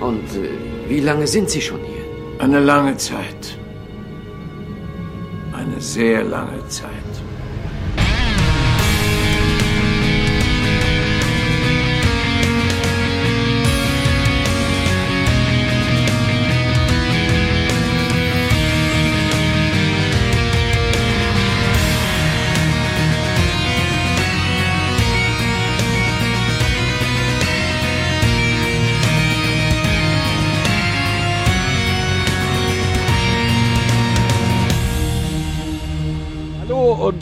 Und äh, wie lange sind Sie schon hier? Eine lange Zeit. Eine sehr lange Zeit.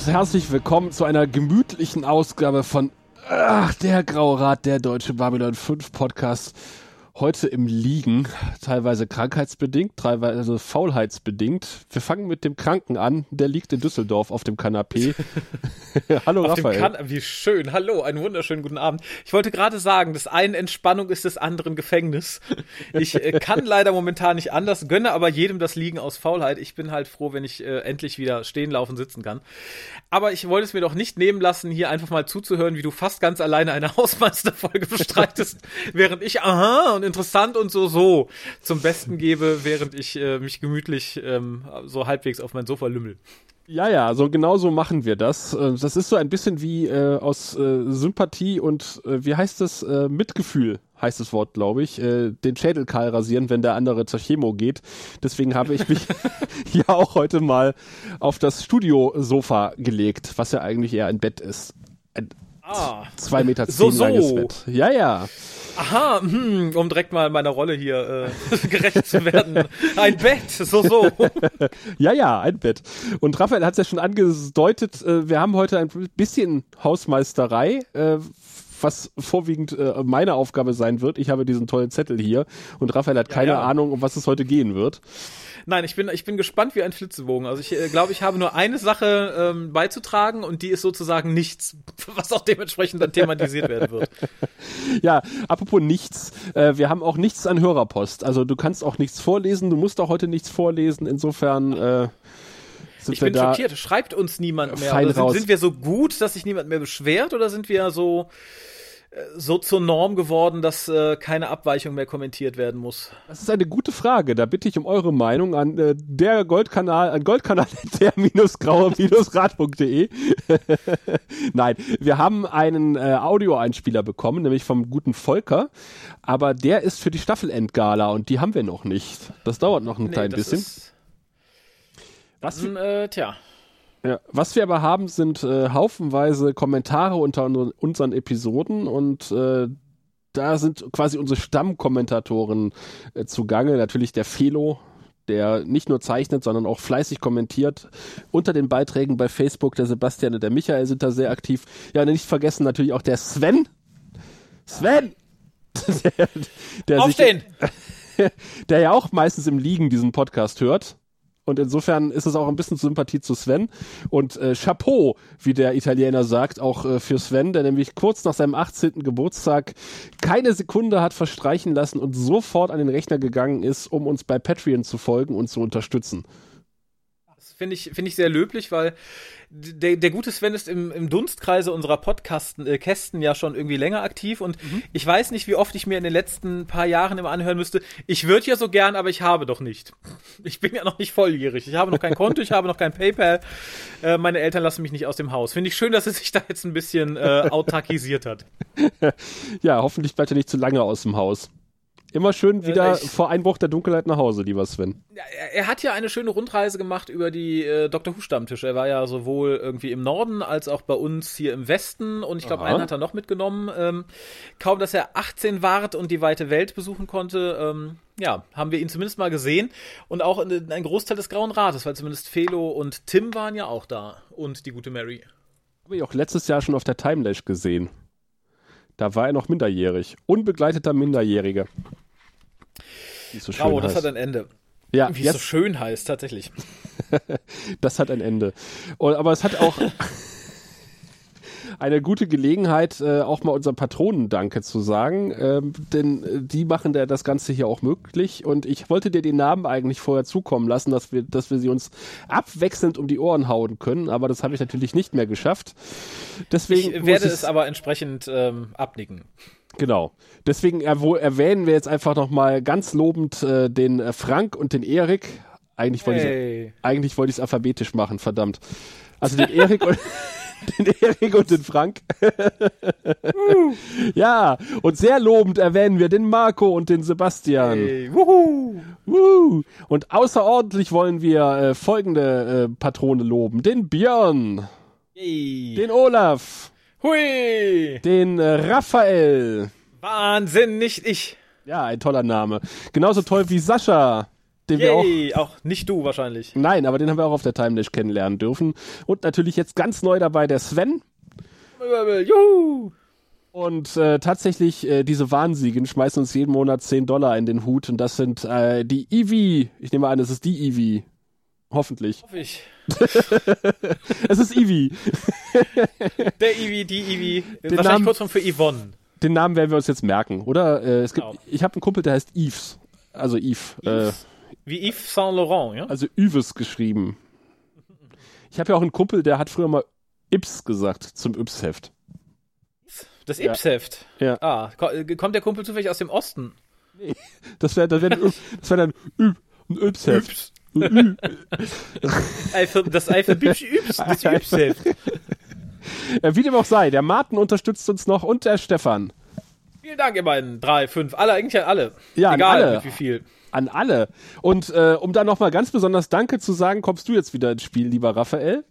Herzlich willkommen zu einer gemütlichen Ausgabe von Ach, der Graue Rat, der Deutsche Babylon 5 Podcast heute im Liegen, teilweise krankheitsbedingt, teilweise faulheitsbedingt. Wir fangen mit dem Kranken an, der liegt in Düsseldorf auf dem Kanapee. Hallo auf Raphael. Kan Wie schön, hallo, einen wunderschönen guten Abend. Ich wollte gerade sagen, das einen Entspannung ist des anderen Gefängnis. Ich äh, kann leider momentan nicht anders, gönne aber jedem das Liegen aus Faulheit. Ich bin halt froh, wenn ich äh, endlich wieder stehen, laufen, sitzen kann. Aber ich wollte es mir doch nicht nehmen lassen, hier einfach mal zuzuhören, wie du fast ganz alleine eine Hausmeisterfolge bestreitest, während ich aha und interessant und so so zum Besten gebe, während ich äh, mich gemütlich ähm, so halbwegs auf mein Sofa lümmel. Ja, ja, so genau so machen wir das. Äh, das ist so ein bisschen wie äh, aus äh, Sympathie und äh, wie heißt das? Äh, Mitgefühl heißt das Wort, glaube ich, äh, den Schädel kahl rasieren, wenn der andere zur Chemo geht. Deswegen habe ich mich hier auch heute mal auf das Studiosofa gelegt, was ja eigentlich eher ein Bett ist. Ein ah, zwei Meter zehn so, so. langes Bett. Ja, ja. Aha, hm, um direkt mal meiner Rolle hier äh, gerecht zu werden. Ein Bett, so, so. ja, ja, ein Bett. Und Raphael hat es ja schon angedeutet, äh, wir haben heute ein bisschen Hausmeisterei. Äh, was vorwiegend äh, meine Aufgabe sein wird. Ich habe diesen tollen Zettel hier und Raphael hat keine ja, ja. Ahnung, um was es heute gehen wird. Nein, ich bin, ich bin gespannt wie ein Flitzebogen. Also ich äh, glaube, ich habe nur eine Sache ähm, beizutragen und die ist sozusagen nichts, was auch dementsprechend dann thematisiert werden wird. Ja, apropos nichts. Äh, wir haben auch nichts an Hörerpost. Also du kannst auch nichts vorlesen, du musst auch heute nichts vorlesen. Insofern äh, ich bin schockiert. Schreibt uns niemand mehr. Sind, sind, wir so gut, dass sich niemand mehr beschwert oder sind wir so so zur Norm geworden, dass äh, keine Abweichung mehr kommentiert werden muss? Das ist eine gute Frage. Da bitte ich um eure Meinung an äh, der Goldkanal, an Goldkanal der-grauer-rad.de. Nein, wir haben einen äh, Audioeinspieler bekommen, nämlich vom guten Volker, aber der ist für die Staffelendgala und die haben wir noch nicht. Das dauert noch ein nee, klein bisschen. Was? Äh, tja. Ja, was wir aber haben, sind äh, haufenweise Kommentare unter unseren Episoden und äh, da sind quasi unsere Stammkommentatoren äh, zugange. Natürlich der Felo, der nicht nur zeichnet, sondern auch fleißig kommentiert. Unter den Beiträgen bei Facebook, der Sebastian und der Michael sind da sehr aktiv. Ja, und nicht vergessen natürlich auch der Sven. Sven! der, der Aufstehen! Sich, der ja auch meistens im Liegen diesen Podcast hört. Und insofern ist es auch ein bisschen Sympathie zu Sven. Und äh, Chapeau, wie der Italiener sagt, auch äh, für Sven, der nämlich kurz nach seinem 18. Geburtstag keine Sekunde hat verstreichen lassen und sofort an den Rechner gegangen ist, um uns bei Patreon zu folgen und zu unterstützen finde ich, finde ich sehr löblich, weil der, der gute Sven ist im, im Dunstkreise unserer Podcasten, äh, Kästen ja schon irgendwie länger aktiv und mhm. ich weiß nicht, wie oft ich mir in den letzten paar Jahren immer anhören müsste, ich würde ja so gern, aber ich habe doch nicht. Ich bin ja noch nicht volljährig. Ich habe noch kein Konto, ich habe noch kein PayPal. Äh, meine Eltern lassen mich nicht aus dem Haus. Finde ich schön, dass er sich da jetzt ein bisschen äh, autarkisiert hat. ja, hoffentlich bleibt er nicht zu lange aus dem Haus. Immer schön wieder ich, vor Einbruch der Dunkelheit nach Hause, lieber Sven. Er, hat ja eine schöne Rundreise gemacht über die äh, Dr. Who Stammtische. Er war ja sowohl irgendwie im Norden als auch bei uns hier im Westen und ich glaube, einen hat er noch mitgenommen. Ähm, kaum, dass er 18 ward und die weite Welt besuchen konnte, ähm, ja, haben wir ihn zumindest mal gesehen und auch in, ein Großteil des Grauen Rates, weil zumindest Felo und Tim waren ja auch da und die gute Mary. Habe ich auch letztes Jahr schon auf der Timelash gesehen. Da war er noch minderjährig. Unbegleiteter Minderjähriger. So schön Bravo, heißt. das hat ein Ende. Ja, Wie es so schön heißt, tatsächlich. das hat ein Ende. Und, aber es hat auch eine gute Gelegenheit, äh, auch mal unser Patronendanke zu sagen, ähm, denn äh, die machen da das Ganze hier auch möglich und ich wollte dir die Namen eigentlich vorher zukommen lassen, dass wir, dass wir sie uns abwechselnd um die Ohren hauen können, aber das habe ich natürlich nicht mehr geschafft. Deswegen ich werde es aber entsprechend ähm, abnicken. Genau. Deswegen erwähnen wir jetzt einfach nochmal ganz lobend äh, den äh, Frank und den Erik. Eigentlich wollte hey. ich es alphabetisch machen, verdammt. Also den Erik und den Erik und den Frank. ja, und sehr lobend erwähnen wir den Marco und den Sebastian. Hey, wuhu. Wuhu. Und außerordentlich wollen wir äh, folgende äh, Patrone loben. Den Björn. Hey. Den Olaf. Hui. Den äh, Raphael. Wahnsinn, nicht ich. Ja, ein toller Name. Genauso toll wie Sascha. Den Yay, wir auch, auch nicht du wahrscheinlich. Nein, aber den haben wir auch auf der Timelash kennenlernen dürfen. Und natürlich jetzt ganz neu dabei der Sven. Juhu! Und äh, tatsächlich, äh, diese Wahnsiegen schmeißen uns jeden Monat 10 Dollar in den Hut. Und das sind äh, die Eevee. Ich nehme an, es ist die Eevee. Hoffentlich. Hoffe ich. es ist Eevee. Der Eevee, die Eevee. Den Wahrscheinlich Namen, Kurzform für Yvonne. Den Namen werden wir uns jetzt merken, oder? Äh, es gibt, genau. Ich habe einen Kumpel, der heißt Yves. Also Yves. Yves. Äh, wie Yves Saint Laurent, ja? Also Yves geschrieben. Ich habe ja auch einen Kumpel, der hat früher mal Ips gesagt zum Yps-Heft. Das Ips-Heft? Ja. Ah, kommt der Kumpel zufällig aus dem Osten? Nee, das wäre das wär dann, das wär dann Yps-Heft. Das alphabetisch Yps, das. Wie dem auch sei, der Martin unterstützt uns noch und der Stefan. Vielen Dank, ihr beiden. Drei, fünf, alle, eigentlich an alle. Ja, Egal, an alle. wie viel an alle. Und äh, um da nochmal ganz besonders Danke zu sagen, kommst du jetzt wieder ins Spiel, lieber Raphael.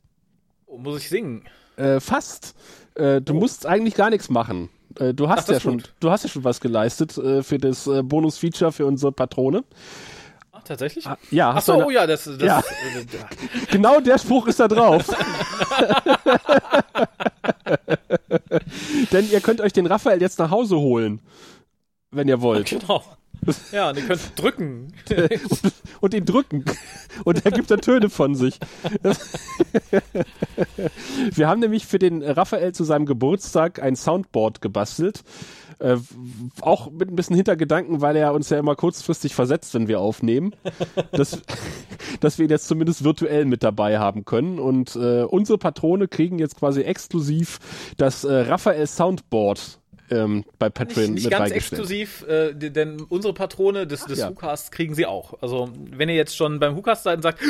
Oh, muss ich singen? Äh, fast. Äh, du oh. musst eigentlich gar nichts machen. Äh, du hast Ach, ja schon, du hast ja schon was geleistet äh, für das äh, Bonus-Feature für unsere Patrone. Tatsächlich? Ah, ja. Ach so, eine, oh ja, das, das ja. genau der Spruch ist da drauf. Denn ihr könnt euch den Raphael jetzt nach Hause holen, wenn ihr wollt. Genau. Ja, und ihr könnt drücken. und, und ihn drücken. Und er gibt dann Töne von sich. Wir haben nämlich für den Raphael zu seinem Geburtstag ein Soundboard gebastelt. Äh, auch mit ein bisschen Hintergedanken, weil er uns ja immer kurzfristig versetzt, wenn wir aufnehmen, dass, dass wir ihn jetzt zumindest virtuell mit dabei haben können. Und äh, unsere Patrone kriegen jetzt quasi exklusiv das äh, Raphael Soundboard ähm, bei Patreon nicht, nicht ganz exklusiv, äh, denn unsere Patrone des, des ja. WhoCasts kriegen sie auch. Also wenn ihr jetzt schon beim WhoCast seid und sagt,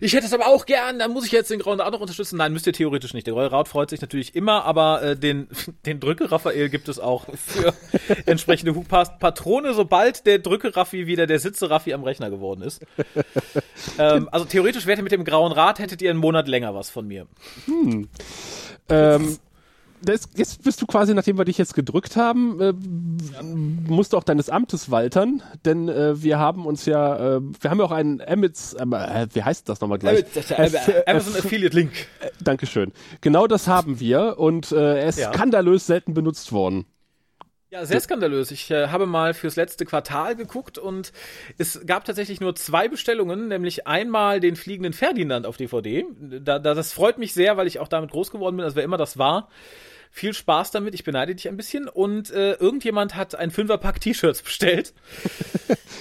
ich hätte es aber auch gern, dann muss ich jetzt den Grauen auch noch unterstützen. Nein, müsst ihr theoretisch nicht. Der Graue Raut freut sich natürlich immer, aber äh, den, den Drücke Raphael gibt es auch für entsprechende WhoCast-Patrone, sobald der Drücke Raffi wieder der Sitze Raffi am Rechner geworden ist. ähm, also theoretisch wärt ihr mit dem Grauen Rat, hättet ihr einen Monat länger was von mir. Hm. Ähm, das, jetzt bist du quasi, nachdem wir dich jetzt gedrückt haben, äh, ja. musst du auch deines Amtes waltern, denn äh, wir haben uns ja, äh, wir haben ja auch einen Amits, äh, wie heißt das nochmal gleich? Äh, Amazon Affiliate Link. Äh, Dankeschön. Genau das haben wir und äh, er ist ja. skandalös selten benutzt worden. Ja, sehr skandalös. Ich äh, habe mal fürs letzte Quartal geguckt und es gab tatsächlich nur zwei Bestellungen, nämlich einmal den fliegenden Ferdinand auf DVD. Da, da, das freut mich sehr, weil ich auch damit groß geworden bin, also wer immer das war viel Spaß damit. Ich beneide dich ein bisschen. Und äh, irgendjemand hat ein Fünferpack T-Shirts bestellt.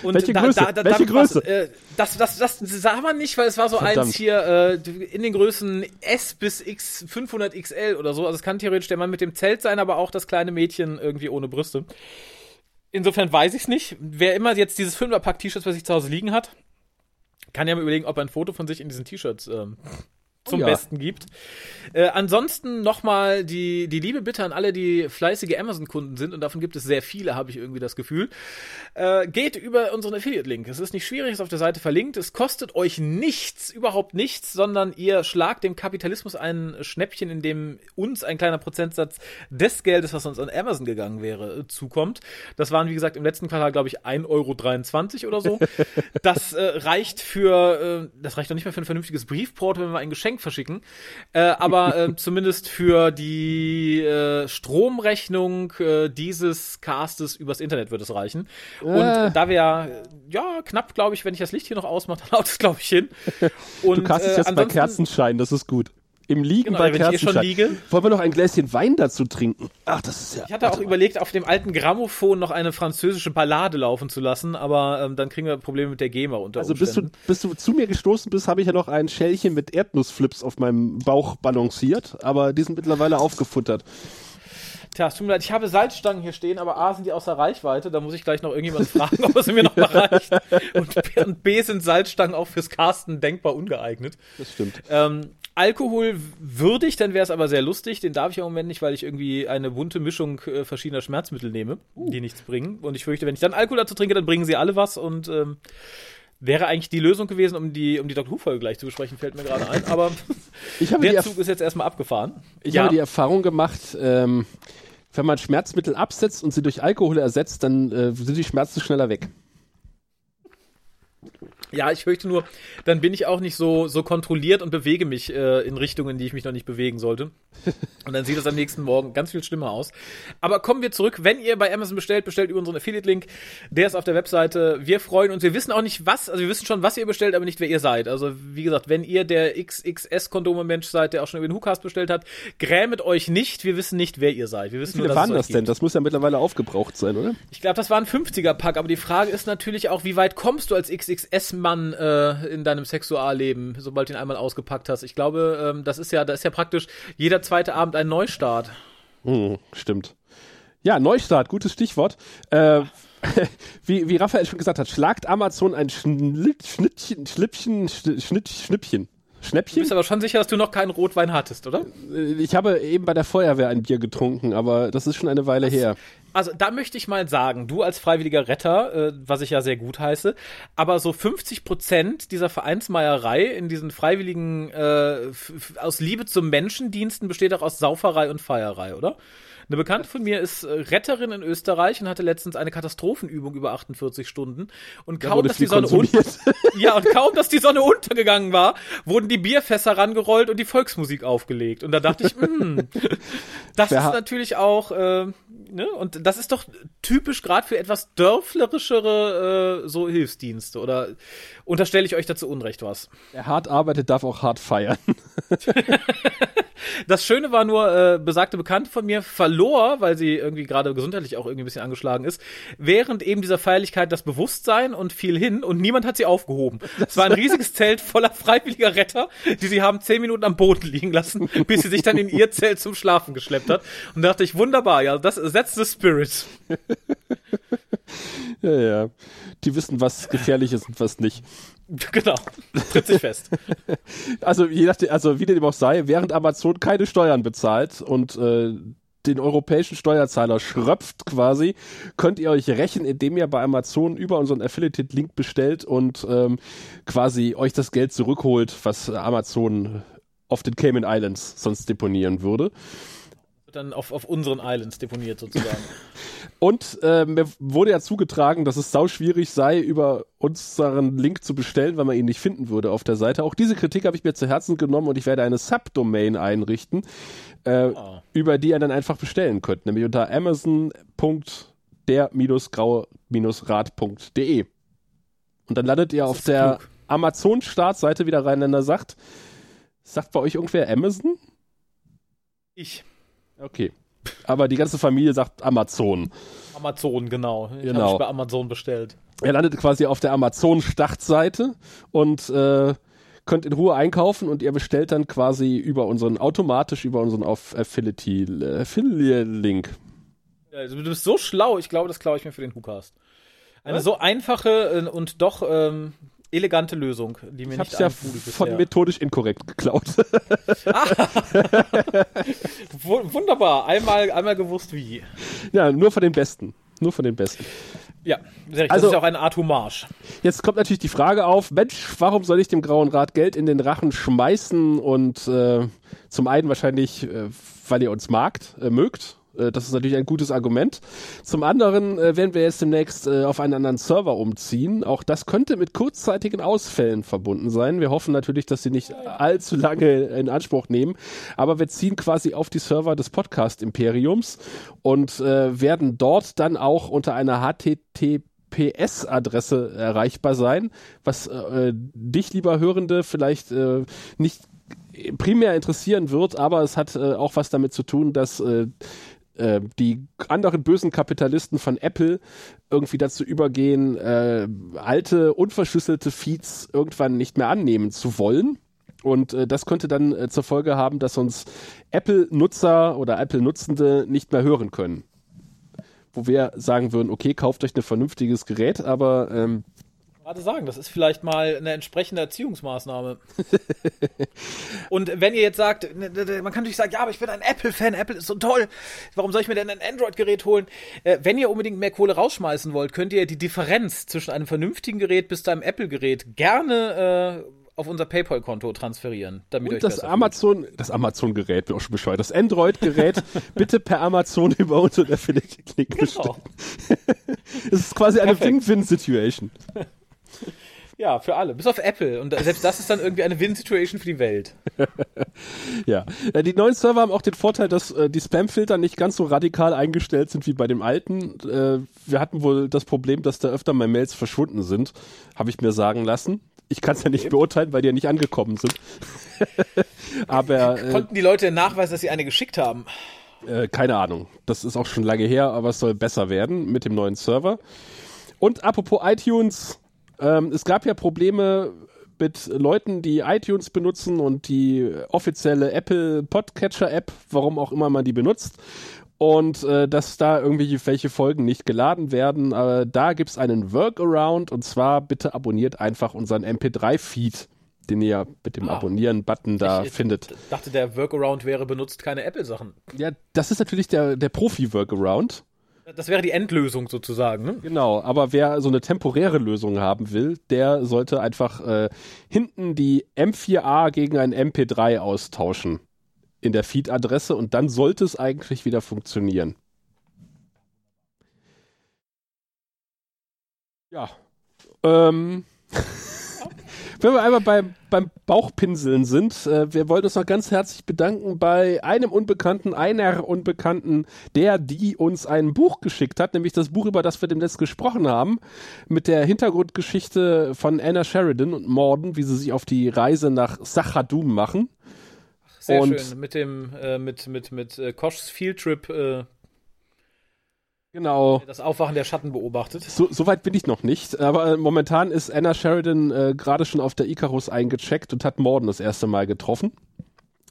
Und Welche da, Größe? Da, da, Welche Größe? Äh, das, das, das sah man nicht, weil es war so Verdammt. eins hier äh, in den Größen S bis X 500 XL oder so. Also es kann theoretisch der Mann mit dem Zelt sein, aber auch das kleine Mädchen irgendwie ohne Brüste. Insofern weiß ich es nicht. Wer immer jetzt dieses Fünferpack T-Shirts bei sich zu Hause liegen hat, kann ja mal überlegen, ob er ein Foto von sich in diesen T-Shirts ähm, zum oh ja. Besten gibt. Äh, ansonsten nochmal die, die liebe Bitte an alle, die fleißige Amazon-Kunden sind, und davon gibt es sehr viele, habe ich irgendwie das Gefühl. Äh, geht über unseren Affiliate-Link. Es ist nicht schwierig, ist auf der Seite verlinkt. Es kostet euch nichts, überhaupt nichts, sondern ihr schlagt dem Kapitalismus ein Schnäppchen, in dem uns ein kleiner Prozentsatz des Geldes, was uns an Amazon gegangen wäre, zukommt. Das waren, wie gesagt, im letzten Quartal, glaube ich, 1,23 Euro oder so. das äh, reicht für, äh, das reicht noch nicht mal für ein vernünftiges Briefporto, wenn wir ein Geschenk verschicken. Äh, aber äh, zumindest für die äh, Stromrechnung äh, dieses Castes übers Internet wird es reichen. Und äh. da wir ja, ja, knapp, glaube ich, wenn ich das Licht hier noch ausmache, dann haut es, glaube ich, hin. Und, du castest jetzt bei Kerzenschein, das ist gut. Im Liegen genau, bei eh schon liege. Wollen wir noch ein Gläschen Wein dazu trinken? Ach, das ist ja. Ich hatte auch überlegt, auf dem alten Grammophon noch eine französische Ballade laufen zu lassen, aber ähm, dann kriegen wir Probleme mit der GEMA unter Also bis du, bis du zu mir gestoßen bist, habe ich ja noch ein Schälchen mit Erdnussflips auf meinem Bauch balanciert, aber die sind mittlerweile aufgefuttert. Tja, es tut mir leid, ich habe Salzstangen hier stehen, aber A sind die außer Reichweite. Da muss ich gleich noch irgendjemand fragen, ob es mir noch mal reicht. Und, und, B sind Salzstangen auch fürs Casten denkbar ungeeignet. Das stimmt. Ähm, Alkohol würdig, dann wäre es aber sehr lustig. Den darf ich im Moment nicht, weil ich irgendwie eine bunte Mischung äh, verschiedener Schmerzmittel nehme, uh. die nichts bringen. Und ich fürchte, wenn ich dann Alkohol dazu trinke, dann bringen sie alle was und ähm, wäre eigentlich die Lösung gewesen, um die, um die Dr. Who-Folge gleich zu besprechen, fällt mir gerade ein. Aber der Zug ist jetzt erstmal abgefahren. Ich ja. habe die Erfahrung gemacht, ähm, wenn man Schmerzmittel absetzt und sie durch Alkohol ersetzt, dann äh, sind die Schmerzen schneller weg. Ja, ich fürchte nur, dann bin ich auch nicht so, so kontrolliert und bewege mich äh, in Richtungen, die ich mich noch nicht bewegen sollte. Und dann sieht es am nächsten Morgen ganz viel schlimmer aus. Aber kommen wir zurück. Wenn ihr bei Amazon bestellt, bestellt über unseren Affiliate-Link. Der ist auf der Webseite. Wir freuen uns. Wir wissen auch nicht, was, also wir wissen schon, was ihr bestellt, aber nicht, wer ihr seid. Also, wie gesagt, wenn ihr der XXS-Kondome-Mensch seid, der auch schon über den WhoCast bestellt hat, grämet euch nicht. Wir wissen nicht, wer ihr seid. Wir wissen wie viele nur, waren das denn? Das muss ja mittlerweile aufgebraucht sein, oder? Ich glaube, das war ein 50er-Pack. Aber die Frage ist natürlich auch, wie weit kommst du als XXS-Mann äh, in deinem Sexualleben, sobald du ihn einmal ausgepackt hast? Ich glaube, ähm, das ist ja, das ist ja praktisch jeder zweite Abend ein Neustart. Hm, stimmt. Ja, Neustart, gutes Stichwort. Äh, wie, wie Raphael schon gesagt hat, schlagt Amazon ein Schnittchen, Schlippchen, Schnitt, Schnippchen. Schnäppchen? Du bist aber schon sicher, dass du noch keinen Rotwein hattest, oder? Äh, ich habe eben bei der Feuerwehr ein Bier getrunken, aber das ist schon eine Weile das, her. Also da möchte ich mal sagen, du als freiwilliger Retter, äh, was ich ja sehr gut heiße, aber so 50 Prozent dieser Vereinsmeierei in diesen freiwilligen äh, aus Liebe zum Menschendiensten besteht auch aus Sauferei und Feierei, oder? Eine Bekannte von mir ist äh, Retterin in Österreich und hatte letztens eine Katastrophenübung über 48 Stunden. Und kaum, dass die Sonne ja, und kaum, dass die Sonne untergegangen war, wurden die Bierfässer rangerollt und die Volksmusik aufgelegt. Und da dachte ich, hm, das Wer ist natürlich auch, äh, ne? Und das ist doch typisch gerade für etwas dörflerischere äh, so Hilfsdienste. Oder unterstelle ich euch dazu Unrecht was? Wer hart arbeitet, darf auch hart feiern. Das Schöne war nur, äh, besagte Bekannte von mir verlor, weil sie irgendwie gerade gesundheitlich auch irgendwie ein bisschen angeschlagen ist, während eben dieser Feierlichkeit das Bewusstsein und fiel hin und niemand hat sie aufgehoben. Es war ein riesiges Zelt voller freiwilliger Retter, die sie haben zehn Minuten am Boden liegen lassen, bis sie sich dann in ihr Zelt zum Schlafen geschleppt hat. Und da dachte ich, wunderbar, ja, das setzt the spirit. ja, ja. Die wissen, was gefährlich ist und was nicht. Genau, tritt sich fest. also je nachdem, also wie dem auch sei, während Amazon keine Steuern bezahlt und äh, den europäischen Steuerzahler schröpft quasi, könnt ihr euch rächen, indem ihr bei Amazon über unseren Affiliate-Link bestellt und ähm, quasi euch das Geld zurückholt, was Amazon auf den Cayman Islands sonst deponieren würde dann auf, auf unseren Islands deponiert sozusagen. Und äh, mir wurde ja zugetragen, dass es sau schwierig sei, über unseren Link zu bestellen, weil man ihn nicht finden würde auf der Seite. Auch diese Kritik habe ich mir zu Herzen genommen und ich werde eine Subdomain einrichten, äh, oh. über die ihr dann einfach bestellen könnt, nämlich unter amazon.der-grau-rad.de. Und dann landet ihr auf der Amazon-Startseite, wie der Rheinländer sagt. Sagt bei euch irgendwer Amazon? Ich. Okay. Aber die ganze Familie sagt Amazon. Amazon, genau. Ich genau. habe bei Amazon bestellt. Er landet quasi auf der Amazon-Startseite und äh, könnt in Ruhe einkaufen und ihr bestellt dann quasi über unseren, automatisch über unseren Affiliate-Link. Also du bist so schlau, ich glaube, das klaue ich mir für den WhoCast. Eine Was? so einfache äh, und doch ähm, elegante Lösung, die mir ich nicht ja von methodisch inkorrekt geklaut. ah. Wunderbar, einmal, einmal gewusst wie. Ja, nur von den Besten. Nur von den Besten. Ja, das also, ist ja auch eine Art Hommage. Jetzt kommt natürlich die Frage auf, Mensch, warum soll ich dem Grauen Rat Geld in den Rachen schmeißen? Und äh, zum einen wahrscheinlich, äh, weil ihr uns magt, äh, mögt äh, das ist natürlich ein gutes Argument. Zum anderen äh, werden wir jetzt demnächst äh, auf einen anderen Server umziehen. Auch das könnte mit kurzzeitigen Ausfällen verbunden sein. Wir hoffen natürlich, dass sie nicht allzu lange in Anspruch nehmen. Aber wir ziehen quasi auf die Server des Podcast Imperiums und äh, werden dort dann auch unter einer HTTP PS-Adresse erreichbar sein, was äh, dich, lieber Hörende, vielleicht äh, nicht primär interessieren wird, aber es hat äh, auch was damit zu tun, dass äh, die anderen bösen Kapitalisten von Apple irgendwie dazu übergehen, äh, alte, unverschlüsselte Feeds irgendwann nicht mehr annehmen zu wollen. Und äh, das könnte dann äh, zur Folge haben, dass uns Apple-Nutzer oder Apple-Nutzende nicht mehr hören können. Wo wir sagen würden, okay, kauft euch ein vernünftiges Gerät, aber ähm, gerade sagen, das ist vielleicht mal eine entsprechende Erziehungsmaßnahme. und wenn ihr jetzt sagt, ne, ne, ne, man kann natürlich sagen, ja, aber ich bin ein Apple-Fan, Apple ist so toll, warum soll ich mir denn ein Android-Gerät holen? Äh, wenn ihr unbedingt mehr Kohle rausschmeißen wollt, könnt ihr die Differenz zwischen einem vernünftigen Gerät bis zu einem Apple-Gerät gerne äh, auf unser PayPal-Konto transferieren, damit und das Amazon, das Amazon-Gerät, bin auch schon bescheuert, das Android-Gerät bitte per Amazon über unseren Affiliate-Link genau. Es ist quasi eine Win-Win-Situation. Ja, für alle. Bis auf Apple. Und selbst das ist dann irgendwie eine Win-Situation für die Welt. ja. Die neuen Server haben auch den Vorteil, dass äh, die Spam-Filter nicht ganz so radikal eingestellt sind wie bei dem alten. Äh, wir hatten wohl das Problem, dass da öfter mal Mails verschwunden sind. Habe ich mir sagen lassen. Ich kann es ja nicht beurteilen, weil die ja nicht angekommen sind. aber äh, konnten die Leute nachweisen, dass sie eine geschickt haben? Äh, keine Ahnung. Das ist auch schon lange her, aber es soll besser werden mit dem neuen Server. Und apropos iTunes, ähm, es gab ja Probleme mit Leuten, die iTunes benutzen und die offizielle Apple Podcatcher App, warum auch immer man die benutzt und äh, dass da irgendwie welche Folgen nicht geladen werden. Äh, da gibt's einen Workaround und zwar bitte abonniert einfach unseren MP3-Feed, den ihr mit dem ah, Abonnieren-Button da ich, findet. Ich dachte, der Workaround wäre benutzt keine Apple-Sachen. Ja, das ist natürlich der, der Profi-Workaround. Das wäre die Endlösung sozusagen, ne? Genau, aber wer so eine temporäre Lösung haben will, der sollte einfach äh, hinten die M4A gegen ein MP3 austauschen in der Feed-Adresse und dann sollte es eigentlich wieder funktionieren. Ja. Ähm. Wenn wir einmal beim, beim Bauchpinseln sind, äh, wir wollen uns noch ganz herzlich bedanken bei einem Unbekannten, einer Unbekannten, der, die uns ein Buch geschickt hat, nämlich das Buch, über das wir demnächst gesprochen haben, mit der Hintergrundgeschichte von Anna Sheridan und Morden, wie sie sich auf die Reise nach Sachadum machen. Sehr und schön. Mit dem, äh, mit, mit, mit äh, Koschs Fieldtrip. Äh, genau. Das Aufwachen der Schatten beobachtet. So, so weit bin ich noch nicht. Aber momentan ist Anna Sheridan äh, gerade schon auf der Icarus eingecheckt und hat Morden das erste Mal getroffen.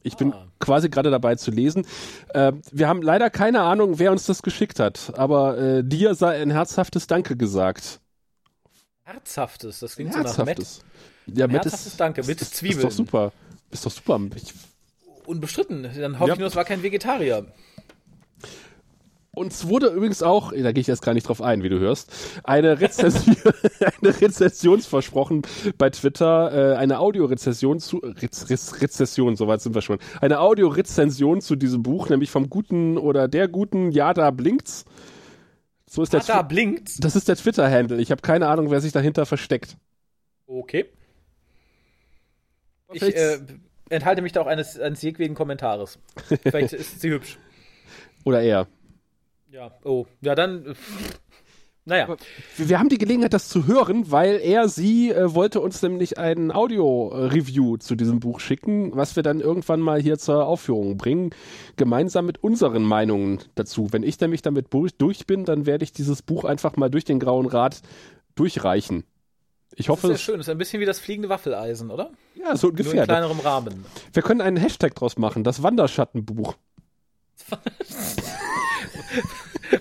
Ich bin ah. quasi gerade dabei zu lesen. Äh, wir haben leider keine Ahnung, wer uns das geschickt hat, aber äh, dir sei ein herzhaftes Danke gesagt. Herzhaftes, das klingt herzhaftes. so nach Matt. Ja, Matt herzhaftes ist, Danke, mit Zwiebeln. Ist doch super. Ist doch super. Ich unbestritten. Dann hoffe ja. ich nur, es war kein Vegetarier. Uns wurde übrigens auch, da gehe ich jetzt gar nicht drauf ein, wie du hörst, eine, Rezension, eine Rezession versprochen bei Twitter, äh, eine Audiorezession zu, Rez, Rez, Rezession, soweit sind wir schon, eine Audiorezension zu diesem Buch, nämlich vom guten oder der guten Ja, da blinkt's. So ist der ah, da blinkt's? Das ist der Twitter-Handle. Ich habe keine Ahnung, wer sich dahinter versteckt. Okay. Ich äh, enthalte mich da auch eines, eines jeglichen Kommentares. Vielleicht ist sie hübsch. Oder er. Ja, oh. Ja, dann. Naja. Wir haben die Gelegenheit, das zu hören, weil er, sie äh, wollte uns nämlich ein Audio-Review zu diesem Buch schicken, was wir dann irgendwann mal hier zur Aufführung bringen, gemeinsam mit unseren Meinungen dazu. Wenn ich nämlich damit durch bin, dann werde ich dieses Buch einfach mal durch den Grauen Rat durchreichen. Ich hoffe, das ist sehr schön. Das ist ein bisschen wie das fliegende Waffeleisen, oder? Ja, so ungefähr. Nur in kleinerem Rahmen. Wir können einen Hashtag draus machen, das Wanderschattenbuch.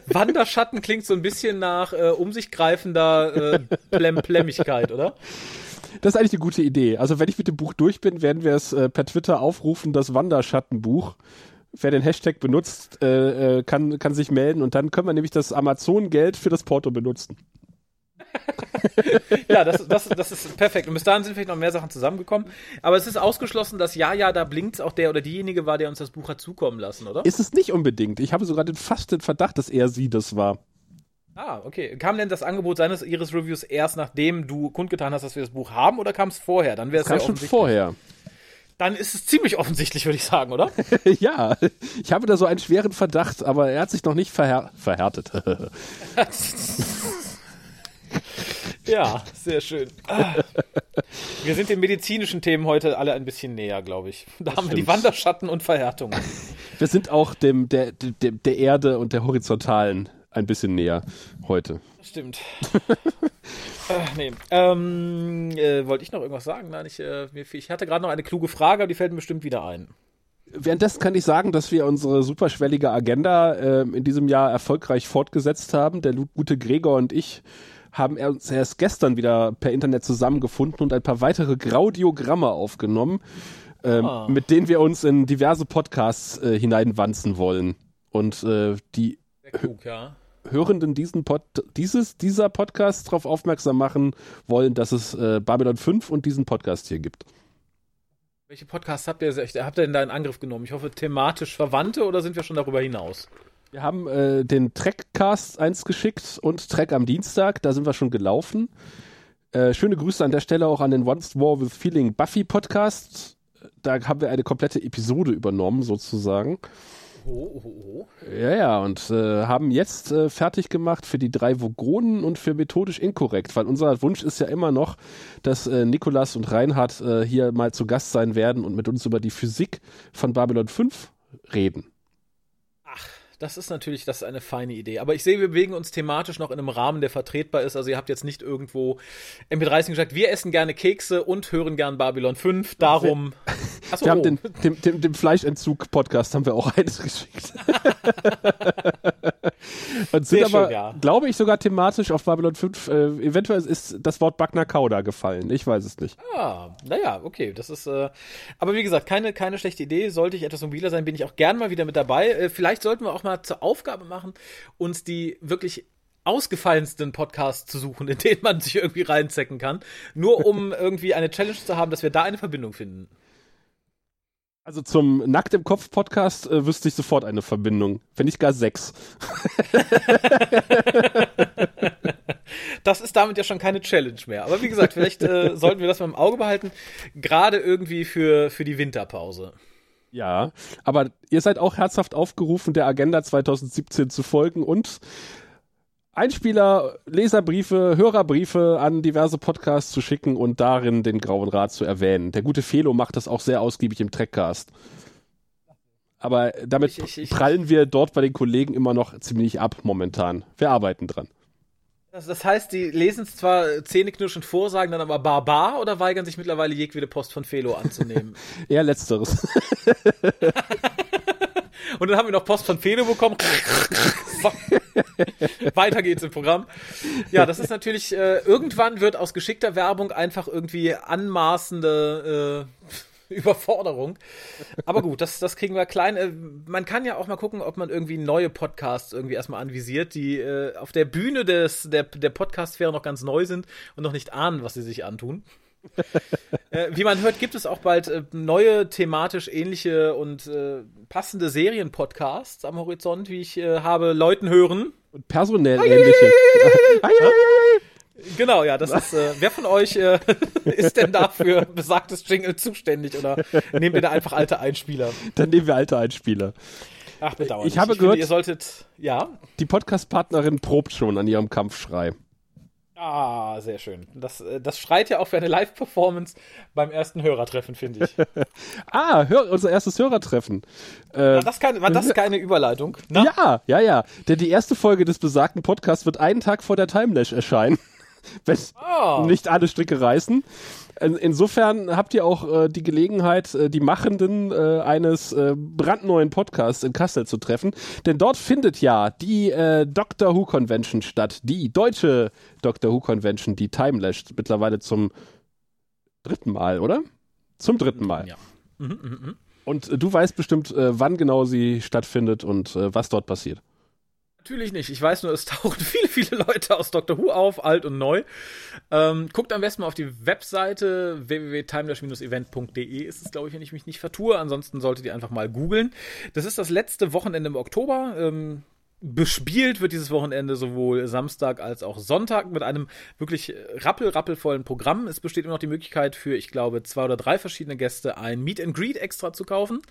Wanderschatten klingt so ein bisschen nach äh, um sich greifender äh, Plem oder? Das ist eigentlich eine gute Idee. Also wenn ich mit dem Buch durch bin, werden wir es äh, per Twitter aufrufen, das Wanderschattenbuch. Wer den Hashtag benutzt, äh, äh, kann, kann sich melden und dann können wir nämlich das Amazon-Geld für das Porto benutzen. ja, das, das, das ist perfekt. Und bis dahin sind vielleicht noch mehr Sachen zusammengekommen. Aber es ist ausgeschlossen, dass ja, ja, da blinkt auch der oder diejenige war, der uns das Buch hat zukommen lassen, oder? Ist es nicht unbedingt. Ich habe sogar den, fast den Verdacht, dass er sie das war. Ah, okay. Kam denn das Angebot seines ihres Reviews erst nachdem du kundgetan hast, dass wir das Buch haben, oder kam es vorher? Dann wäre es ja schon vorher. Dann ist es ziemlich offensichtlich, würde ich sagen, oder? ja, ich habe da so einen schweren Verdacht, aber er hat sich noch nicht verhär verhärtet. Ja, sehr schön. Wir sind den medizinischen Themen heute alle ein bisschen näher, glaube ich. Da das haben stimmt. wir die Wanderschatten und Verhärtungen. Wir sind auch dem, der, der, der Erde und der Horizontalen ein bisschen näher heute. Stimmt. Äh, nee. Ähm, äh, wollte ich noch irgendwas sagen? Nein, ich, äh, ich hatte gerade noch eine kluge Frage, aber die fällt mir bestimmt wieder ein. Währenddessen kann ich sagen, dass wir unsere superschwellige Agenda äh, in diesem Jahr erfolgreich fortgesetzt haben. Der gute Gregor und ich haben uns erst gestern wieder per Internet zusammengefunden und ein paar weitere Graudiogramme aufgenommen, ähm, oh. mit denen wir uns in diverse Podcasts äh, hineinwanzen wollen. Und äh, die klug, ja. Hörenden diesen Pod, dieses, dieser Podcast darauf aufmerksam machen wollen, dass es äh, Babylon 5 und diesen Podcast hier gibt. Welche Podcasts habt ihr, habt ihr denn da in Angriff genommen? Ich hoffe, thematisch Verwandte oder sind wir schon darüber hinaus? Wir haben äh, den Trackcast eins geschickt und Track am Dienstag, da sind wir schon gelaufen. Äh, schöne Grüße an der Stelle auch an den Once War with Feeling Buffy Podcast. Da haben wir eine komplette Episode übernommen, sozusagen. Oh, oh, oh. Ja, ja, und äh, haben jetzt äh, fertig gemacht für die drei Vogonen und für methodisch inkorrekt, weil unser Wunsch ist ja immer noch, dass äh, Nikolas und Reinhard äh, hier mal zu Gast sein werden und mit uns über die Physik von Babylon 5 reden. Das ist natürlich, das ist eine feine Idee. Aber ich sehe, wir bewegen uns thematisch noch in einem Rahmen, der vertretbar ist. Also ihr habt jetzt nicht irgendwo MP30 gesagt, wir essen gerne Kekse und hören gern Babylon 5. Darum. Achso, wir haben oh. den, dem, dem, dem Fleischentzug-Podcast haben wir auch eines geschickt. und sind Sehr aber, schön, ja. glaube ich, sogar thematisch auf Babylon 5. Äh, eventuell ist das Wort Bagner Kauda gefallen. Ich weiß es nicht. Ah, naja, okay. Das ist, äh, aber wie gesagt, keine, keine schlechte Idee. Sollte ich etwas mobiler sein, bin ich auch gern mal wieder mit dabei. Äh, vielleicht sollten wir auch mal zur Aufgabe machen, uns die wirklich ausgefallensten Podcasts zu suchen, in denen man sich irgendwie reinzecken kann, nur um irgendwie eine Challenge zu haben, dass wir da eine Verbindung finden. Also zum Nackt im Kopf Podcast äh, wüsste ich sofort eine Verbindung. Wenn nicht gar sechs. das ist damit ja schon keine Challenge mehr. Aber wie gesagt, vielleicht äh, sollten wir das mal im Auge behalten. Gerade irgendwie für, für die Winterpause. Ja, aber ihr seid auch herzhaft aufgerufen, der Agenda 2017 zu folgen und Einspieler, Leserbriefe, Hörerbriefe an diverse Podcasts zu schicken und darin den Grauen Rat zu erwähnen. Der gute Felo macht das auch sehr ausgiebig im Trackcast. Aber damit ich, ich, ich, prallen wir dort bei den Kollegen immer noch ziemlich ab momentan. Wir arbeiten dran. Also das heißt, die lesen es zwar zähneknirschend vor, sagen dann aber Barbar oder weigern sich mittlerweile jegwede Post von Felo anzunehmen? Eher letzteres. Und dann haben wir noch Post von Felo bekommen. Weiter geht's im Programm. Ja, das ist natürlich, äh, irgendwann wird aus geschickter Werbung einfach irgendwie anmaßende äh, Überforderung. Aber gut, das, das kriegen wir klein. Äh, man kann ja auch mal gucken, ob man irgendwie neue Podcasts irgendwie erstmal anvisiert, die äh, auf der Bühne des, der, der Podcast-Sphäre noch ganz neu sind und noch nicht ahnen, was sie sich antun. äh, wie man hört, gibt es auch bald äh, neue thematisch ähnliche und äh, passende Serienpodcasts am Horizont, wie ich äh, habe Leuten hören. Und personell ähnliche. Genau, ja, das ist, äh, wer von euch äh, ist denn dafür besagtes Jingle zuständig oder nehmen wir da einfach alte Einspieler? Dann nehmen wir alte Einspieler. Ach, bedauerlich. Ich habe ich gehört, finde, ihr solltet, ja. Die Podcast-Partnerin probt schon an ihrem Kampfschrei. Ah, sehr schön. Das, äh, das schreit ja auch für eine Live-Performance beim ersten Hörertreffen, finde ich. ah, hör, unser erstes Hörertreffen. Äh, war, das keine, war das keine Überleitung? Na? Ja, ja, ja. Denn die erste Folge des besagten Podcasts wird einen Tag vor der Timelash erscheinen wenn oh. nicht alle Stricke reißen. Insofern habt ihr auch äh, die Gelegenheit, äh, die Machenden äh, eines äh, brandneuen Podcasts in Kassel zu treffen. Denn dort findet ja die äh, Doctor Who Convention statt. Die deutsche Doctor Who Convention, die Timelash, mittlerweile zum dritten Mal, oder? Zum dritten Mal. Ja. Mhm, mh, mh. Und äh, du weißt bestimmt, wann genau sie stattfindet und was dort passiert. Natürlich nicht. Ich weiß nur, es tauchen viele, viele Leute aus Doctor Who auf, alt und neu. Ähm, guckt am besten mal auf die Webseite www.timelash-event.de ist es, glaube ich, wenn ich mich nicht vertue. Ansonsten solltet ihr einfach mal googeln. Das ist das letzte Wochenende im Oktober. Ähm, bespielt wird dieses Wochenende sowohl Samstag als auch Sonntag mit einem wirklich rappel-rappelvollen Programm. Es besteht immer noch die Möglichkeit für, ich glaube, zwei oder drei verschiedene Gäste ein Meet and Greet extra zu kaufen.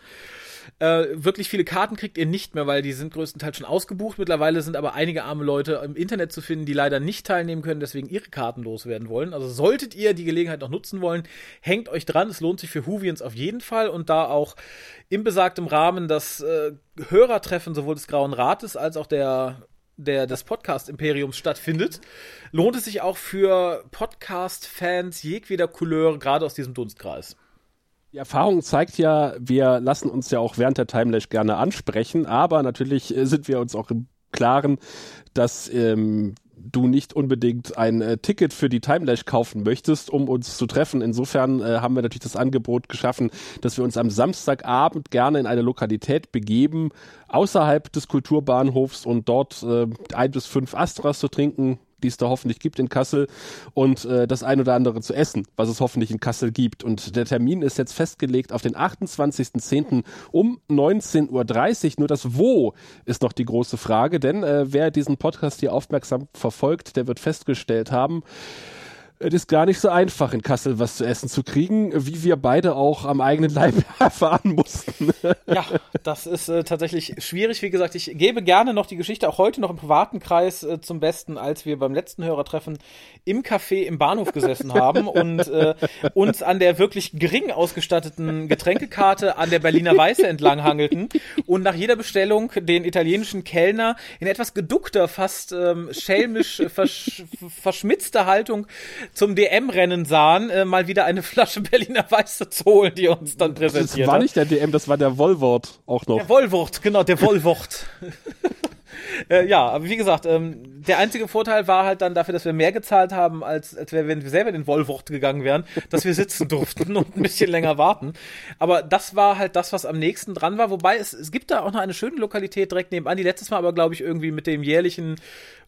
Äh, wirklich viele Karten kriegt ihr nicht mehr, weil die sind größtenteils schon ausgebucht. Mittlerweile sind aber einige arme Leute im Internet zu finden, die leider nicht teilnehmen können, deswegen ihre Karten loswerden wollen. Also solltet ihr die Gelegenheit noch nutzen wollen, hängt euch dran. Es lohnt sich für Huvians auf jeden Fall und da auch im besagtem Rahmen das äh, Hörertreffen sowohl des Grauen Rates als auch der der des Podcast-Imperiums stattfindet, lohnt es sich auch für Podcast-Fans jedweder Couleur, gerade aus diesem Dunstkreis. Die Erfahrung zeigt ja, wir lassen uns ja auch während der Timelash gerne ansprechen, aber natürlich äh, sind wir uns auch im Klaren, dass ähm, du nicht unbedingt ein äh, Ticket für die Timelash kaufen möchtest, um uns zu treffen. Insofern äh, haben wir natürlich das Angebot geschaffen, dass wir uns am Samstagabend gerne in eine Lokalität begeben, außerhalb des Kulturbahnhofs und dort äh, ein bis fünf Astras zu trinken, die es da hoffentlich gibt in Kassel und äh, das ein oder andere zu essen, was es hoffentlich in Kassel gibt. Und der Termin ist jetzt festgelegt auf den 28.10. um 19.30 Uhr. Nur das Wo ist noch die große Frage, denn äh, wer diesen Podcast hier aufmerksam verfolgt, der wird festgestellt haben, es ist gar nicht so einfach, in Kassel was zu essen zu kriegen, wie wir beide auch am eigenen Leib erfahren mussten. ja, das ist äh, tatsächlich schwierig. Wie gesagt, ich gebe gerne noch die Geschichte auch heute noch im privaten Kreis äh, zum Besten, als wir beim letzten Hörertreffen im Café im Bahnhof gesessen haben und äh, uns an der wirklich gering ausgestatteten Getränkekarte an der Berliner Weiße entlang hangelten und nach jeder Bestellung den italienischen Kellner in etwas geduckter, fast ähm, schelmisch versch verschmitzter Haltung zum DM-Rennen sahen, äh, mal wieder eine Flasche Berliner Weiße zu holen, die uns dann präsentiert Das war nicht der DM, das war der Wollwort auch noch. Der Wollwort, genau, der Wollwort. äh, ja, aber wie gesagt, ähm, der einzige Vorteil war halt dann dafür, dass wir mehr gezahlt haben, als, als wenn wir selber in den Wollwort gegangen wären, dass wir sitzen durften und ein bisschen länger warten. Aber das war halt das, was am nächsten dran war. Wobei es, es gibt da auch noch eine schöne Lokalität direkt nebenan, die letztes Mal aber, glaube ich, irgendwie mit dem jährlichen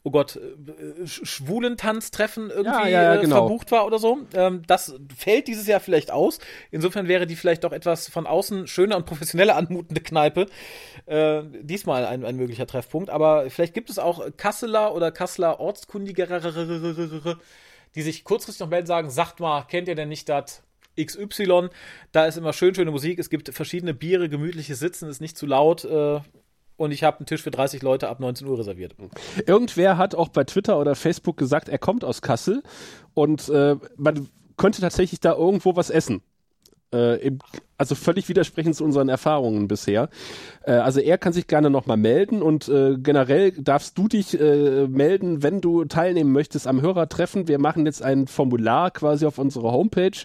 oh Gott, äh, Schwulentanztreffen irgendwie ja, ja, ja, genau. verbucht war oder so. Ähm, das fällt dieses Jahr vielleicht aus. Insofern wäre die vielleicht doch etwas von außen schöner und professioneller anmutende Kneipe. Äh, diesmal ein, ein möglicher Treffpunkt. Aber vielleicht gibt es auch Kasseler oder Kasseler Ortskundigere, die sich kurzfristig noch melden, sagen, sagt mal, kennt ihr denn nicht das XY? Da ist immer schön schöne Musik. Es gibt verschiedene Biere, gemütliches Sitzen, ist nicht zu laut. Und ich habe einen Tisch für 30 Leute ab 19 Uhr reserviert. Irgendwer hat auch bei Twitter oder Facebook gesagt, er kommt aus Kassel und äh, man könnte tatsächlich da irgendwo was essen. Äh, im, also völlig widersprechend zu unseren Erfahrungen bisher. Äh, also er kann sich gerne nochmal melden und äh, generell darfst du dich äh, melden, wenn du teilnehmen möchtest am Hörertreffen. Wir machen jetzt ein Formular quasi auf unserer Homepage,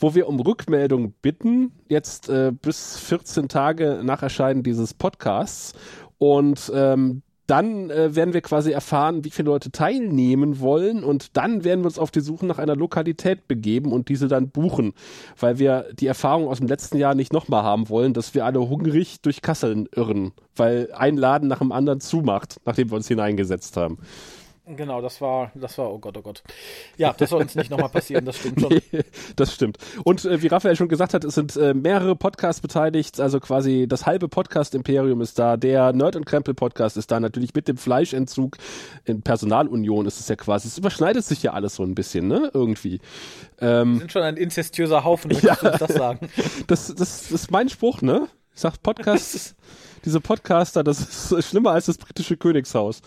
wo wir um Rückmeldung bitten, jetzt äh, bis 14 Tage nach Erscheinen dieses Podcasts. Und ähm, dann äh, werden wir quasi erfahren, wie viele Leute teilnehmen wollen und dann werden wir uns auf die Suche nach einer Lokalität begeben und diese dann buchen, weil wir die Erfahrung aus dem letzten Jahr nicht nochmal haben wollen, dass wir alle hungrig durch Kasseln irren, weil ein Laden nach dem anderen zumacht, nachdem wir uns hineingesetzt haben. Genau, das war, das war, oh Gott, oh Gott. Ja, das soll uns nicht nochmal passieren, das stimmt schon. Nee, das stimmt. Und äh, wie Raphael schon gesagt hat, es sind äh, mehrere Podcasts beteiligt, also quasi das halbe Podcast-Imperium ist da, der Nerd- und Krempel-Podcast ist da, natürlich mit dem Fleischentzug in Personalunion ist es ja quasi, es überschneidet sich ja alles so ein bisschen, ne, irgendwie. Ähm, Wir sind schon ein inzestiöser Haufen, möchtest ja, du das sagen? Das, das, das ist mein Spruch, ne? Ich sag Podcast diese Podcaster, das ist schlimmer als das britische Königshaus.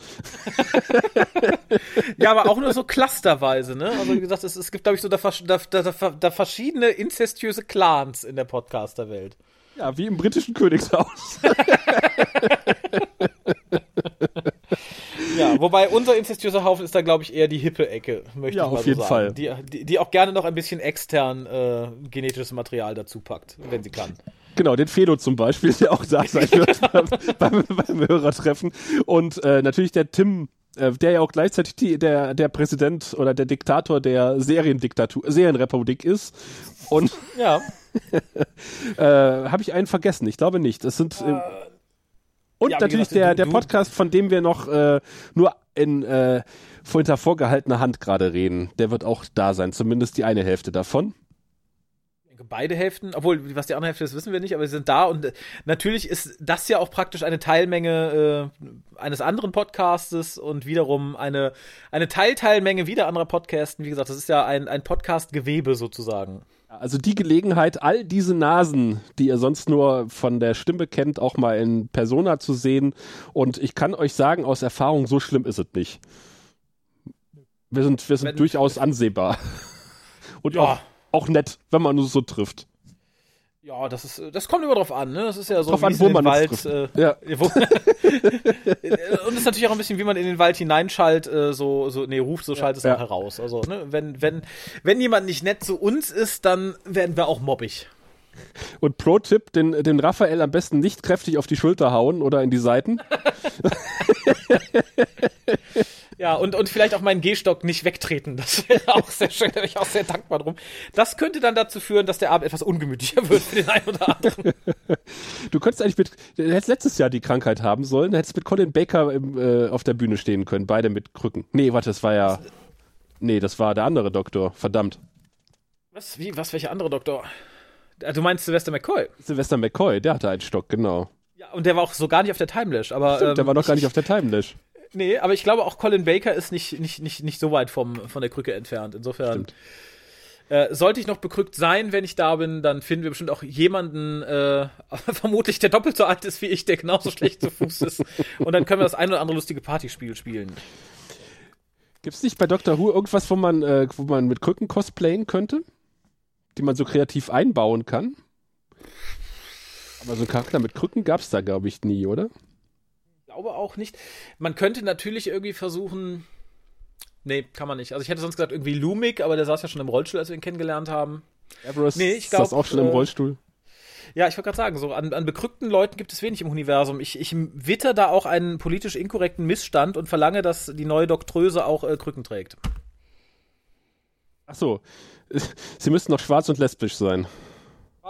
ja, aber auch nur so clusterweise, ne? Also wie gesagt, es, es gibt, glaube ich, so da, da, da, da verschiedene inzestiöse Clans in der Podcaster-Welt. Ja, wie im britischen Königshaus. ja, wobei unser inzestiöser Haufen ist da, glaube ich, eher die hippe Ecke, möchte ja, ich mal auf jeden sagen. Fall. Die, die, die, auch gerne noch ein bisschen extern äh, genetisches Material dazu packt, wenn sie kann. Genau, den Fedo zum Beispiel, der auch da sein wird beim, beim Hörertreffen. Und äh, natürlich der Tim, äh, der ja auch gleichzeitig die, der, der Präsident oder der Diktator der Seriendiktatur, Serienrepublik ist. Und ja. äh, habe ich einen vergessen? Ich glaube nicht. Das sind äh, und ja, natürlich gesagt, der, der Podcast, von dem wir noch äh, nur in äh, hinter vorgehaltener Hand gerade reden, der wird auch da sein, zumindest die eine Hälfte davon beide Hälften, obwohl was die andere Hälfte ist, wissen wir nicht, aber sie sind da und äh, natürlich ist das ja auch praktisch eine Teilmenge äh, eines anderen Podcastes und wiederum eine, eine Teilteilmenge wieder anderer Podcasten. Wie gesagt, das ist ja ein, ein Podcast-Gewebe sozusagen. Also die Gelegenheit, all diese Nasen, die ihr sonst nur von der Stimme kennt, auch mal in Persona zu sehen. Und ich kann euch sagen, aus Erfahrung, so schlimm ist es nicht. Wir sind, wir sind durchaus ansehbar. Und ja. auch auch nett, wenn man uns so trifft. Ja, das ist, das kommt immer drauf an, ne? Das ist ja so drauf an, wo man Wald. Äh, ja. Wo, und es ist natürlich auch ein bisschen, wie man in den Wald hineinschallt, äh, so, so, nee, ruft, so schaltet es ja. auch heraus. Also, ne, wenn, wenn, wenn jemand nicht nett zu uns ist, dann werden wir auch mobbig. Und Pro-Tipp, den, den Raphael am besten nicht kräftig auf die Schulter hauen oder in die Seiten. Ja, und, und vielleicht auch meinen Gehstock nicht wegtreten. Das wäre auch sehr schön, da wäre ich auch sehr dankbar drum. Das könnte dann dazu führen, dass der Abend etwas ungemütlicher wird für den einen oder anderen. Du könntest eigentlich mit, du hättest letztes Jahr die Krankheit haben sollen, hättest mit Colin Baker im, äh, auf der Bühne stehen können, beide mit Krücken. Nee, warte, das war ja. Nee, das war der andere Doktor, verdammt. Was, wie, was, welcher andere Doktor? Ah, du meinst Sylvester McCoy? Sylvester McCoy, der hatte einen Stock, genau. Ja, und der war auch so gar nicht auf der Timelash, aber. Stimmt, ähm, der war noch gar nicht auf der Timelash. Nee, aber ich glaube auch Colin Baker ist nicht, nicht, nicht, nicht so weit vom, von der Krücke entfernt. Insofern. Äh, sollte ich noch bekrückt sein, wenn ich da bin, dann finden wir bestimmt auch jemanden, äh, vermutlich der doppelt so alt ist wie ich, der genauso schlecht zu Fuß ist. Und dann können wir das ein oder andere lustige Partyspiel spielen. Gibt es nicht bei Doctor Who irgendwas, wo man, äh, wo man mit Krücken cosplayen könnte? Die man so kreativ einbauen kann? Aber so einen Charakter mit Krücken gab es da, glaube ich, nie, oder? Glaube auch nicht. Man könnte natürlich irgendwie versuchen. Nee, kann man nicht. Also ich hätte sonst gesagt irgendwie Lumik, aber der saß ja schon im Rollstuhl, als wir ihn kennengelernt haben. Everest nee, ich glaub, saß auch schon äh, im Rollstuhl. Ja, ich wollte gerade sagen, so an, an bekrückten Leuten gibt es wenig im Universum. Ich, ich witter da auch einen politisch inkorrekten Missstand und verlange, dass die neue Doktröse auch äh, Krücken trägt. Ach so. Sie müssten noch schwarz und lesbisch sein.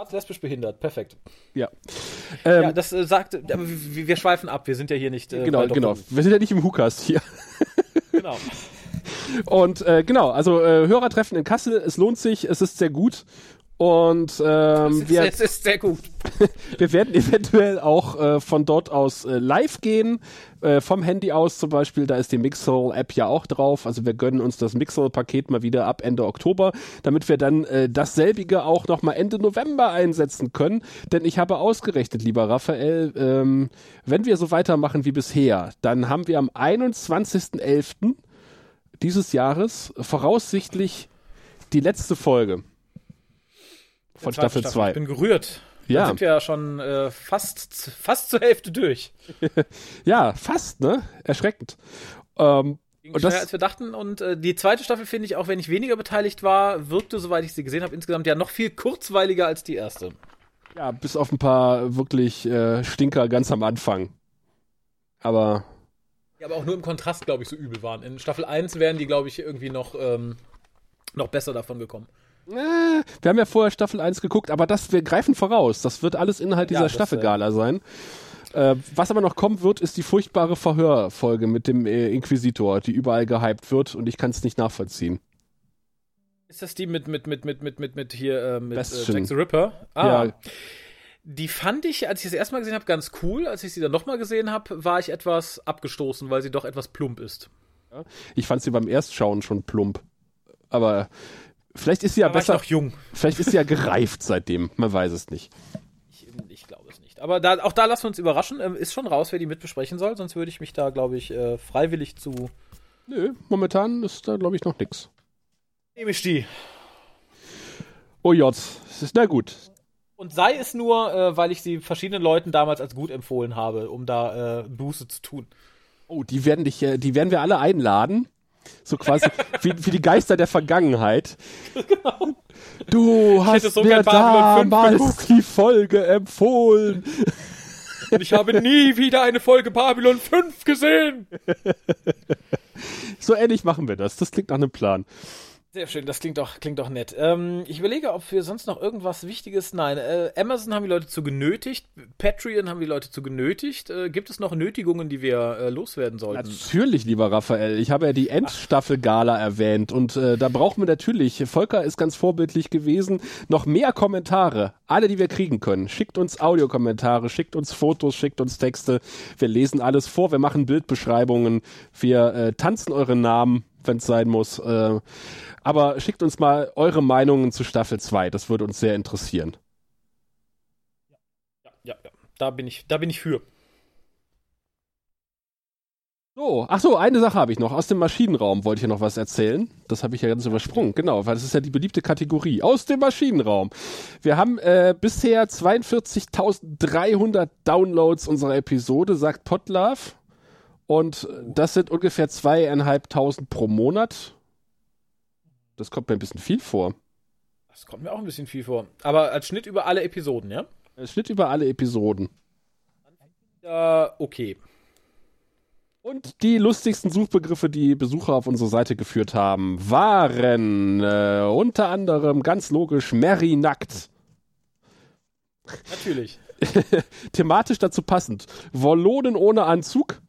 Schwarz, lesbisch, behindert. Perfekt. Ja. Ähm, ja, das äh, sagt, aber wir, wir, schweifen ab. Wir sind ja hier nicht. Äh, genau, genau. Wir sind ja nicht im Hukas hier. genau. Und äh, genau, also äh, Hörertreffen in Kassel, es lohnt sich, es ist sehr gut. Und ähm, wir, es ist sehr gut. wir werden eventuell auch äh, von dort aus äh, live gehen, äh, vom Handy aus zum Beispiel. Da ist die Mixel-App ja auch drauf. Also wir gönnen uns das Mixel-Paket mal wieder ab Ende Oktober, damit wir dann äh, dasselbige auch noch mal Ende November einsetzen können. Denn ich habe ausgerechnet, lieber Raphael, ähm, wenn wir so weitermachen wie bisher, dann haben wir am 21.11. dieses Jahres voraussichtlich die letzte Folge von Staffel 2. Ich bin gerührt. Ja. Dann sind wir ja schon äh, fast, fast zur Hälfte durch. ja, fast, ne? Erschreckend. Ähm, und das, als wir dachten. Und äh, die zweite Staffel, finde ich, auch wenn ich weniger beteiligt war, wirkte, soweit ich sie gesehen habe, insgesamt ja noch viel kurzweiliger als die erste. Ja, bis auf ein paar wirklich äh, Stinker ganz am Anfang. Aber. Ja, aber auch nur im Kontrast, glaube ich, so übel waren. In Staffel 1 wären die, glaube ich, irgendwie noch, ähm, noch besser davon gekommen. Wir haben ja vorher Staffel 1 geguckt, aber das, wir greifen voraus. Das wird alles Inhalt dieser ja, Staffelgala äh, sein. Äh, was aber noch kommen wird, ist die furchtbare Verhörfolge mit dem äh, Inquisitor, die überall gehypt wird und ich kann es nicht nachvollziehen. Ist das die mit, mit, mit, mit, mit, mit, mit hier, äh, mit äh, Jack the Ripper? Ah. Ja. Die fand ich, als ich das erste Mal gesehen habe, ganz cool. Als ich sie dann nochmal gesehen habe, war ich etwas abgestoßen, weil sie doch etwas plump ist. Ich fand sie beim Erstschauen schon plump. Aber Vielleicht ist sie ja da besser. noch jung. Vielleicht ist sie ja gereift seitdem. Man weiß es nicht. Ich, ich glaube es nicht. Aber da, auch da lassen wir uns überraschen. Ähm, ist schon raus, wer die mitbesprechen soll. Sonst würde ich mich da, glaube ich, äh, freiwillig zu. Nö, momentan ist da, glaube ich, noch nichts. Nehme ich die. Oh Jott, es ist na gut. Und sei es nur, äh, weil ich sie verschiedenen Leuten damals als gut empfohlen habe, um da äh, Buße zu tun. Oh, die werden dich, äh, die werden wir alle einladen. So quasi wie, wie die Geister der Vergangenheit. Genau. Du hast so mir damals die Folge empfohlen. Und ich habe nie wieder eine Folge Babylon 5 gesehen. So ähnlich machen wir das. Das klingt nach einem Plan. Sehr schön, das klingt doch, klingt doch nett. Ähm, ich überlege, ob wir sonst noch irgendwas Wichtiges. Nein, äh, Amazon haben die Leute zu genötigt, Patreon haben die Leute zu genötigt. Äh, gibt es noch Nötigungen, die wir äh, loswerden sollten? Natürlich, lieber Raphael. Ich habe ja die Endstaffel-Gala erwähnt und äh, da brauchen wir natürlich, Volker ist ganz vorbildlich gewesen, noch mehr Kommentare. Alle, die wir kriegen können. Schickt uns Audiokommentare, schickt uns Fotos, schickt uns Texte. Wir lesen alles vor, wir machen Bildbeschreibungen, wir äh, tanzen eure Namen, wenn es sein muss. Äh, aber schickt uns mal eure Meinungen zu Staffel 2. Das würde uns sehr interessieren. Ja, ja, ja. Da bin ich, da bin ich für. So, ach so, eine Sache habe ich noch. Aus dem Maschinenraum wollte ich ja noch was erzählen. Das habe ich ja ganz übersprungen. Genau, weil das ist ja die beliebte Kategorie. Aus dem Maschinenraum. Wir haben äh, bisher 42.300 Downloads unserer Episode, sagt Potlove. Und das sind ungefähr zweieinhalbtausend pro Monat. Das kommt mir ein bisschen viel vor. Das kommt mir auch ein bisschen viel vor. Aber als Schnitt über alle Episoden, ja? Als Schnitt über alle Episoden. Ja, okay. Und die lustigsten Suchbegriffe, die Besucher auf unsere Seite geführt haben, waren äh, unter anderem ganz logisch Mary nackt. Natürlich. Thematisch dazu passend. Wollonen ohne Anzug.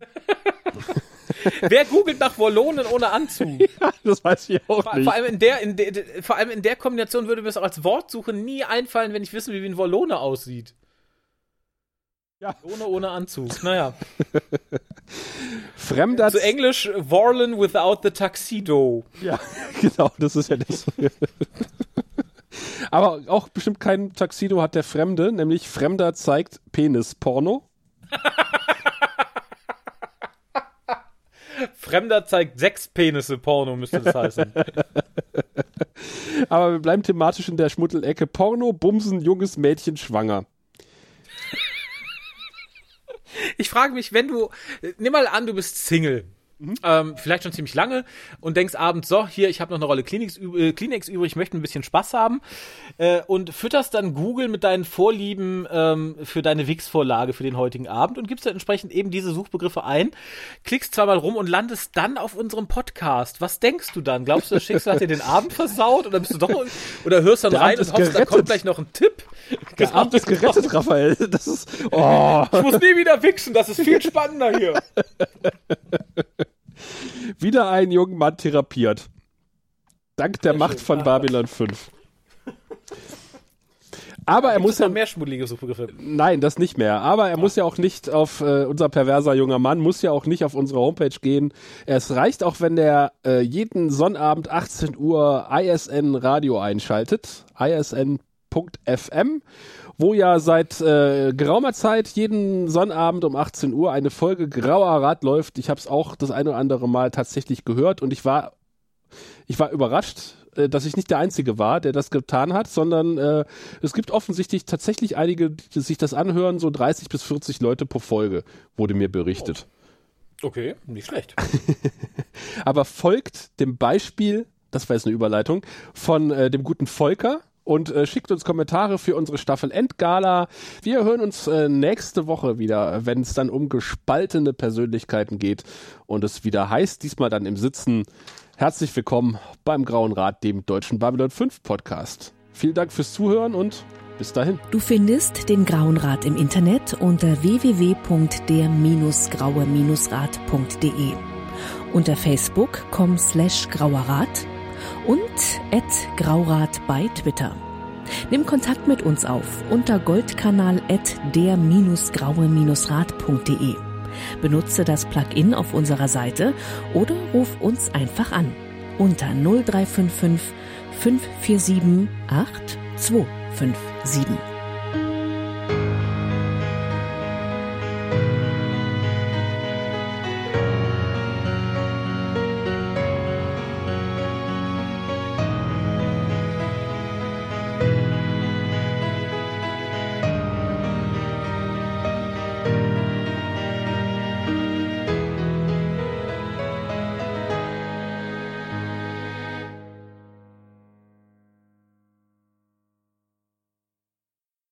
Wer googelt nach Wollonen ohne Anzug? Ja, das weiß ich auch vor, nicht. Vor allem, in der, in de, vor allem in der Kombination würde mir es auch als Wortsuche nie einfallen, wenn ich wissen, wie ein Wollone aussieht. Ja. Ohne, ohne Anzug. Naja. Fremder. Zu Englisch Warlen without the tuxedo. Ja, genau, das ist ja das. Aber auch bestimmt kein Tuxedo hat der Fremde, nämlich Fremder zeigt Penis-Porno. Fremder zeigt sechs Penisse Porno, müsste das heißen. Aber wir bleiben thematisch in der Schmuttelecke. Porno, Bumsen, junges Mädchen schwanger. Ich frage mich, wenn du, nimm mal an, du bist Single. Mhm. Ähm, vielleicht schon ziemlich lange und denkst abends, so, hier, ich habe noch eine Rolle Kleenex, äh, Kleenex übrig, ich möchte ein bisschen Spaß haben äh, und fütterst dann Google mit deinen Vorlieben ähm, für deine Wix-Vorlage für den heutigen Abend und gibst dann entsprechend eben diese Suchbegriffe ein, klickst zweimal rum und landest dann auf unserem Podcast. Was denkst du dann? Glaubst du, das Schicksal hat dir den Abend versaut oder bist du doch, oder hörst dann Der rein und hoffst, da kommt gleich noch ein Tipp? Der Abend ist gerettet, Raphael. Das ist, oh. Ich muss nie wieder wichsen, das ist viel spannender hier. Wieder einen jungen Mann therapiert. Dank der Sehr Macht schön. von ah. Babylon 5. Aber er muss ja mehr schmuddelige Suchbegriffe. Nein, das nicht mehr. Aber er ja. muss ja auch nicht auf äh, unser perverser junger Mann muss ja auch nicht auf unsere Homepage gehen. Es reicht auch, wenn der äh, jeden Sonnabend 18 Uhr ISN Radio einschaltet, isn.fm wo ja seit äh, geraumer Zeit jeden Sonnabend um 18 Uhr eine Folge Grauer Rad läuft. Ich habe es auch das eine oder andere Mal tatsächlich gehört und ich war ich war überrascht, äh, dass ich nicht der Einzige war, der das getan hat, sondern äh, es gibt offensichtlich tatsächlich einige, die sich das anhören, so 30 bis 40 Leute pro Folge, wurde mir berichtet. Okay, nicht schlecht. Aber folgt dem Beispiel, das war jetzt eine Überleitung, von äh, dem guten Volker, und äh, schickt uns Kommentare für unsere Staffel Endgala. Wir hören uns äh, nächste Woche wieder, wenn es dann um gespaltene Persönlichkeiten geht und es wieder heißt, diesmal dann im Sitzen. Herzlich willkommen beim Grauen Rat, dem deutschen Babylon 5 Podcast. Vielen Dank fürs Zuhören und bis dahin. Du findest den Grauen Rat im Internet unter www.der-graue-rat.de unter facebook.com slash grauerrat und graurat bei Twitter. Nimm Kontakt mit uns auf unter goldkanal der-graue-rat.de. Benutze das Plugin auf unserer Seite oder ruf uns einfach an unter 0355 547 8257.